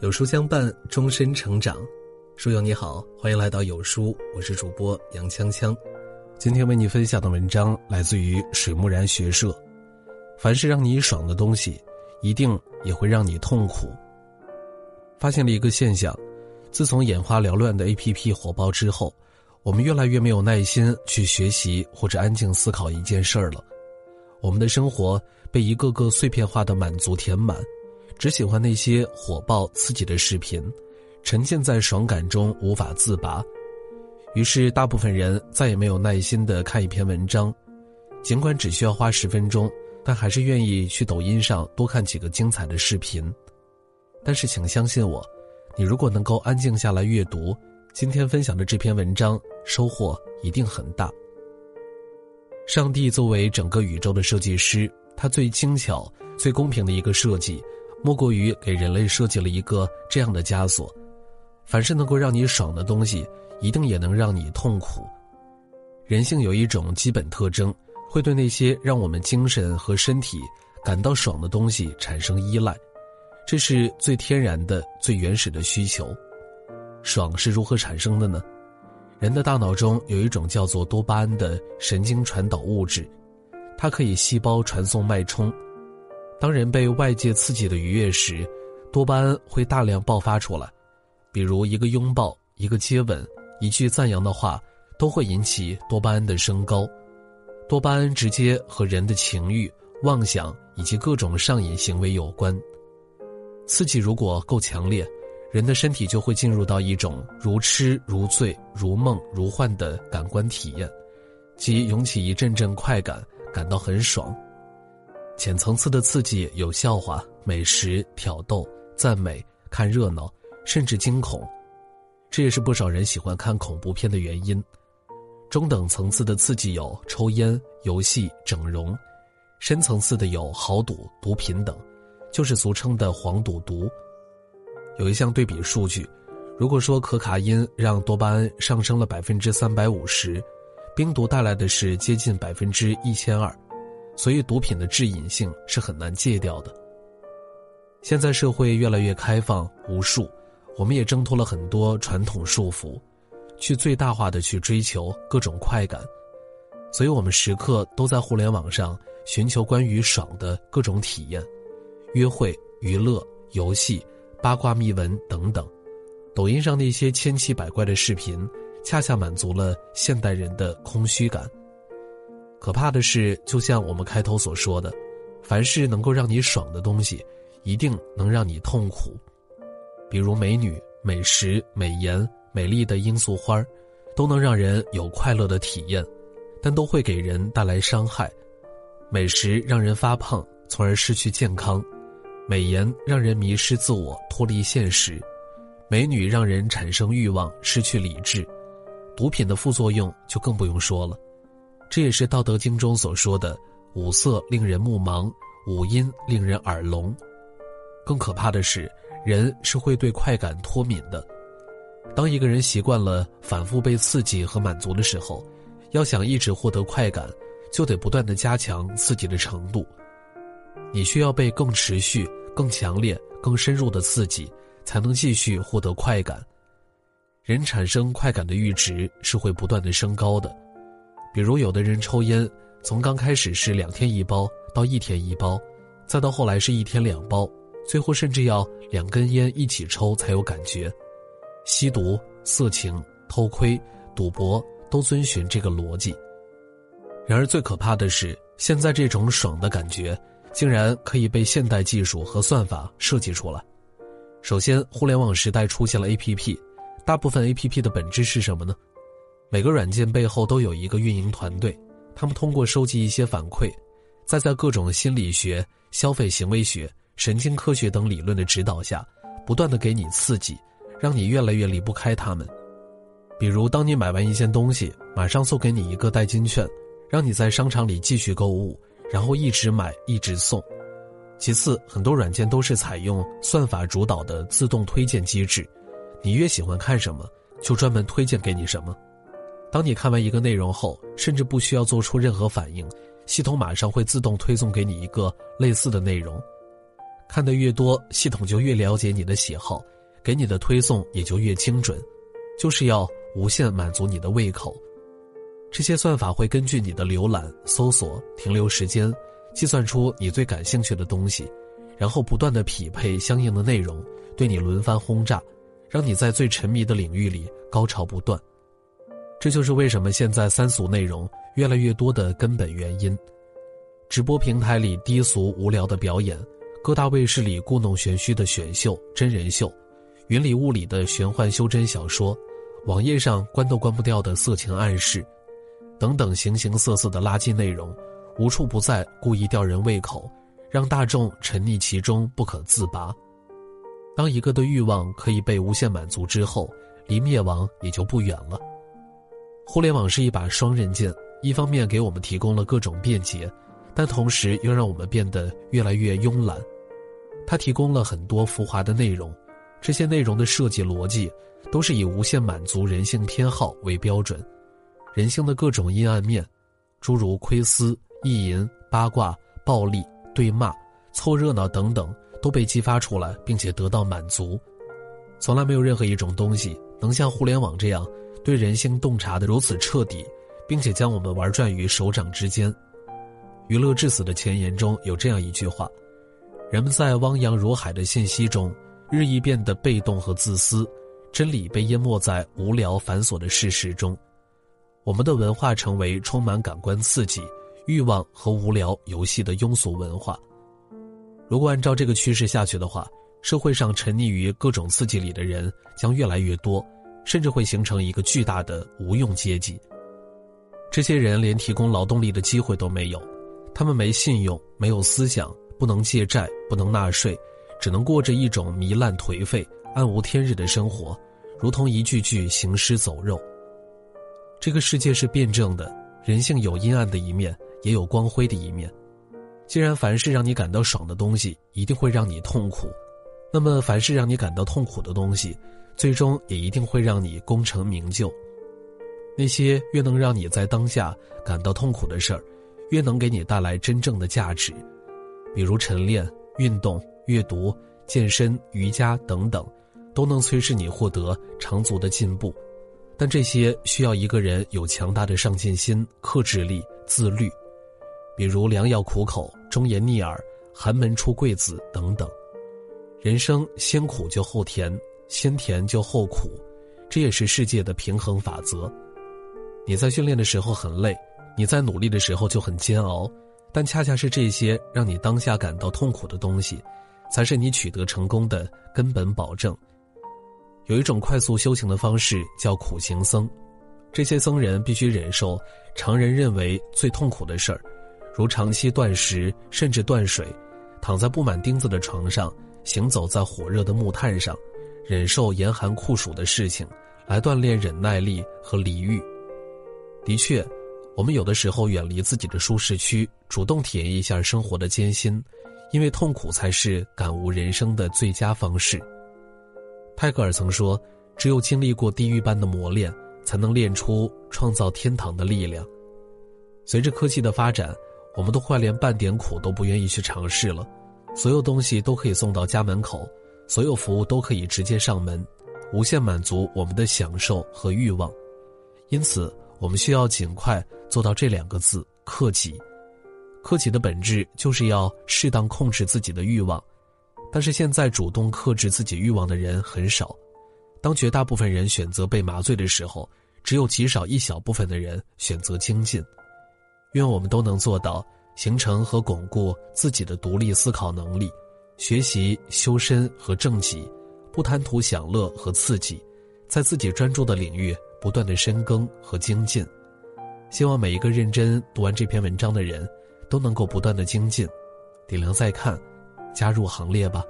有书相伴，终身成长。书友你好，欢迎来到有书，我是主播杨锵锵。今天为你分享的文章来自于水木然学社。凡是让你爽的东西，一定也会让你痛苦。发现了一个现象：自从眼花缭乱的 APP 火爆之后，我们越来越没有耐心去学习或者安静思考一件事儿了。我们的生活被一个个碎片化的满足填满。只喜欢那些火爆刺激的视频，沉浸在爽感中无法自拔。于是，大部分人再也没有耐心的看一篇文章，尽管只需要花十分钟，但还是愿意去抖音上多看几个精彩的视频。但是，请相信我，你如果能够安静下来阅读今天分享的这篇文章，收获一定很大。上帝作为整个宇宙的设计师，他最精巧、最公平的一个设计。莫过于给人类设计了一个这样的枷锁：凡是能够让你爽的东西，一定也能让你痛苦。人性有一种基本特征，会对那些让我们精神和身体感到爽的东西产生依赖，这是最天然的、最原始的需求。爽是如何产生的呢？人的大脑中有一种叫做多巴胺的神经传导物质，它可以细胞传送脉冲。当人被外界刺激的愉悦时，多巴胺会大量爆发出来，比如一个拥抱、一个接吻、一句赞扬的话，都会引起多巴胺的升高。多巴胺直接和人的情欲、妄想以及各种上瘾行为有关。刺激如果够强烈，人的身体就会进入到一种如痴如醉、如梦如幻的感官体验，即涌起一阵阵快感，感到很爽。浅层次的刺激有笑话、美食、挑逗、赞美、看热闹，甚至惊恐，这也是不少人喜欢看恐怖片的原因。中等层次的刺激有抽烟、游戏、整容，深层次的有豪赌、毒品等，就是俗称的黄赌毒。有一项对比数据，如果说可卡因让多巴胺上升了百分之三百五十，冰毒带来的是接近百分之一千二。所以，毒品的致瘾性是很难戒掉的。现在社会越来越开放无数，我们也挣脱了很多传统束缚，去最大化的去追求各种快感。所以我们时刻都在互联网上寻求关于爽的各种体验，约会、娱乐、游戏、八卦秘闻等等。抖音上那些千奇百怪的视频，恰恰满足了现代人的空虚感。可怕的是，就像我们开头所说的，凡是能够让你爽的东西，一定能让你痛苦。比如美女、美食、美颜、美丽的罂粟花，都能让人有快乐的体验，但都会给人带来伤害。美食让人发胖，从而失去健康；美颜让人迷失自我，脱离现实；美女让人产生欲望，失去理智；毒品的副作用就更不用说了。这也是《道德经》中所说的“五色令人目盲，五音令人耳聋”。更可怕的是，人是会对快感脱敏的。当一个人习惯了反复被刺激和满足的时候，要想一直获得快感，就得不断的加强刺激的程度。你需要被更持续、更强烈、更深入的刺激，才能继续获得快感。人产生快感的阈值是会不断的升高的。比如，有的人抽烟，从刚开始是两天一包，到一天一包，再到后来是一天两包，最后甚至要两根烟一起抽才有感觉。吸毒、色情、偷窥、赌博都遵循这个逻辑。然而，最可怕的是，现在这种爽的感觉，竟然可以被现代技术和算法设计出来。首先，互联网时代出现了 APP，大部分 APP 的本质是什么呢？每个软件背后都有一个运营团队，他们通过收集一些反馈，再在各种心理学、消费行为学、神经科学等理论的指导下，不断的给你刺激，让你越来越离不开他们。比如，当你买完一件东西，马上送给你一个代金券，让你在商场里继续购物，然后一直买一直送。其次，很多软件都是采用算法主导的自动推荐机制，你越喜欢看什么，就专门推荐给你什么。当你看完一个内容后，甚至不需要做出任何反应，系统马上会自动推送给你一个类似的内容。看得越多，系统就越了解你的喜好，给你的推送也就越精准，就是要无限满足你的胃口。这些算法会根据你的浏览、搜索、停留时间，计算出你最感兴趣的东西，然后不断的匹配相应的内容，对你轮番轰炸，让你在最沉迷的领域里高潮不断。这就是为什么现在三俗内容越来越多的根本原因。直播平台里低俗无聊的表演，各大卫视里故弄玄虚的选秀、真人秀，云里雾里的玄幻修真小说，网页上关都关不掉的色情暗示。等等形形色色的垃圾内容，无处不在，故意吊人胃口，让大众沉溺其中不可自拔。当一个的欲望可以被无限满足之后，离灭亡也就不远了。互联网是一把双刃剑，一方面给我们提供了各种便捷，但同时又让我们变得越来越慵懒。它提供了很多浮华的内容，这些内容的设计逻辑都是以无限满足人性偏好为标准。人性的各种阴暗面，诸如窥私、意淫、八卦、暴力、对骂、凑热闹等等，都被激发出来，并且得到满足。从来没有任何一种东西能像互联网这样，对人性洞察的如此彻底，并且将我们玩转于手掌之间。娱乐至死的前言中有这样一句话：人们在汪洋如海的信息中，日益变得被动和自私，真理被淹没在无聊繁琐的事实中。我们的文化成为充满感官刺激、欲望和无聊游戏的庸俗文化。如果按照这个趋势下去的话，社会上沉溺于各种刺激里的人将越来越多，甚至会形成一个巨大的无用阶级。这些人连提供劳动力的机会都没有，他们没信用、没有思想，不能借债、不能纳税，只能过着一种糜烂颓废、暗无天日的生活，如同一具具行尸走肉。这个世界是辩证的，人性有阴暗的一面，也有光辉的一面。既然凡是让你感到爽的东西一定会让你痛苦，那么凡是让你感到痛苦的东西，最终也一定会让你功成名就。那些越能让你在当下感到痛苦的事儿，越能给你带来真正的价值，比如晨练、运动、阅读、健身、瑜伽等等，都能催使你获得长足的进步。但这些需要一个人有强大的上进心、克制力、自律，比如良药苦口、忠言逆耳、寒门出贵子等等。人生先苦就后甜，先甜就后苦，这也是世界的平衡法则。你在训练的时候很累，你在努力的时候就很煎熬，但恰恰是这些让你当下感到痛苦的东西，才是你取得成功的根本保证。有一种快速修行的方式叫苦行僧，这些僧人必须忍受常人认为最痛苦的事儿，如长期断食甚至断水，躺在布满钉子的床上，行走在火热的木炭上，忍受严寒酷暑的事情，来锻炼忍耐力和离欲。的确，我们有的时候远离自己的舒适区，主动体验一下生活的艰辛，因为痛苦才是感悟人生的最佳方式。泰戈尔曾说：“只有经历过地狱般的磨练，才能练出创造天堂的力量。”随着科技的发展，我们都快连半点苦都不愿意去尝试了。所有东西都可以送到家门口，所有服务都可以直接上门，无限满足我们的享受和欲望。因此，我们需要尽快做到这两个字：克己。克己的本质就是要适当控制自己的欲望。但是现在主动克制自己欲望的人很少，当绝大部分人选择被麻醉的时候，只有极少一小部分的人选择精进。愿我们都能做到形成和巩固自己的独立思考能力，学习修身和正己，不贪图享乐和刺激，在自己专注的领域不断的深耕和精进。希望每一个认真读完这篇文章的人，都能够不断的精进。点亮再看。加入行列吧。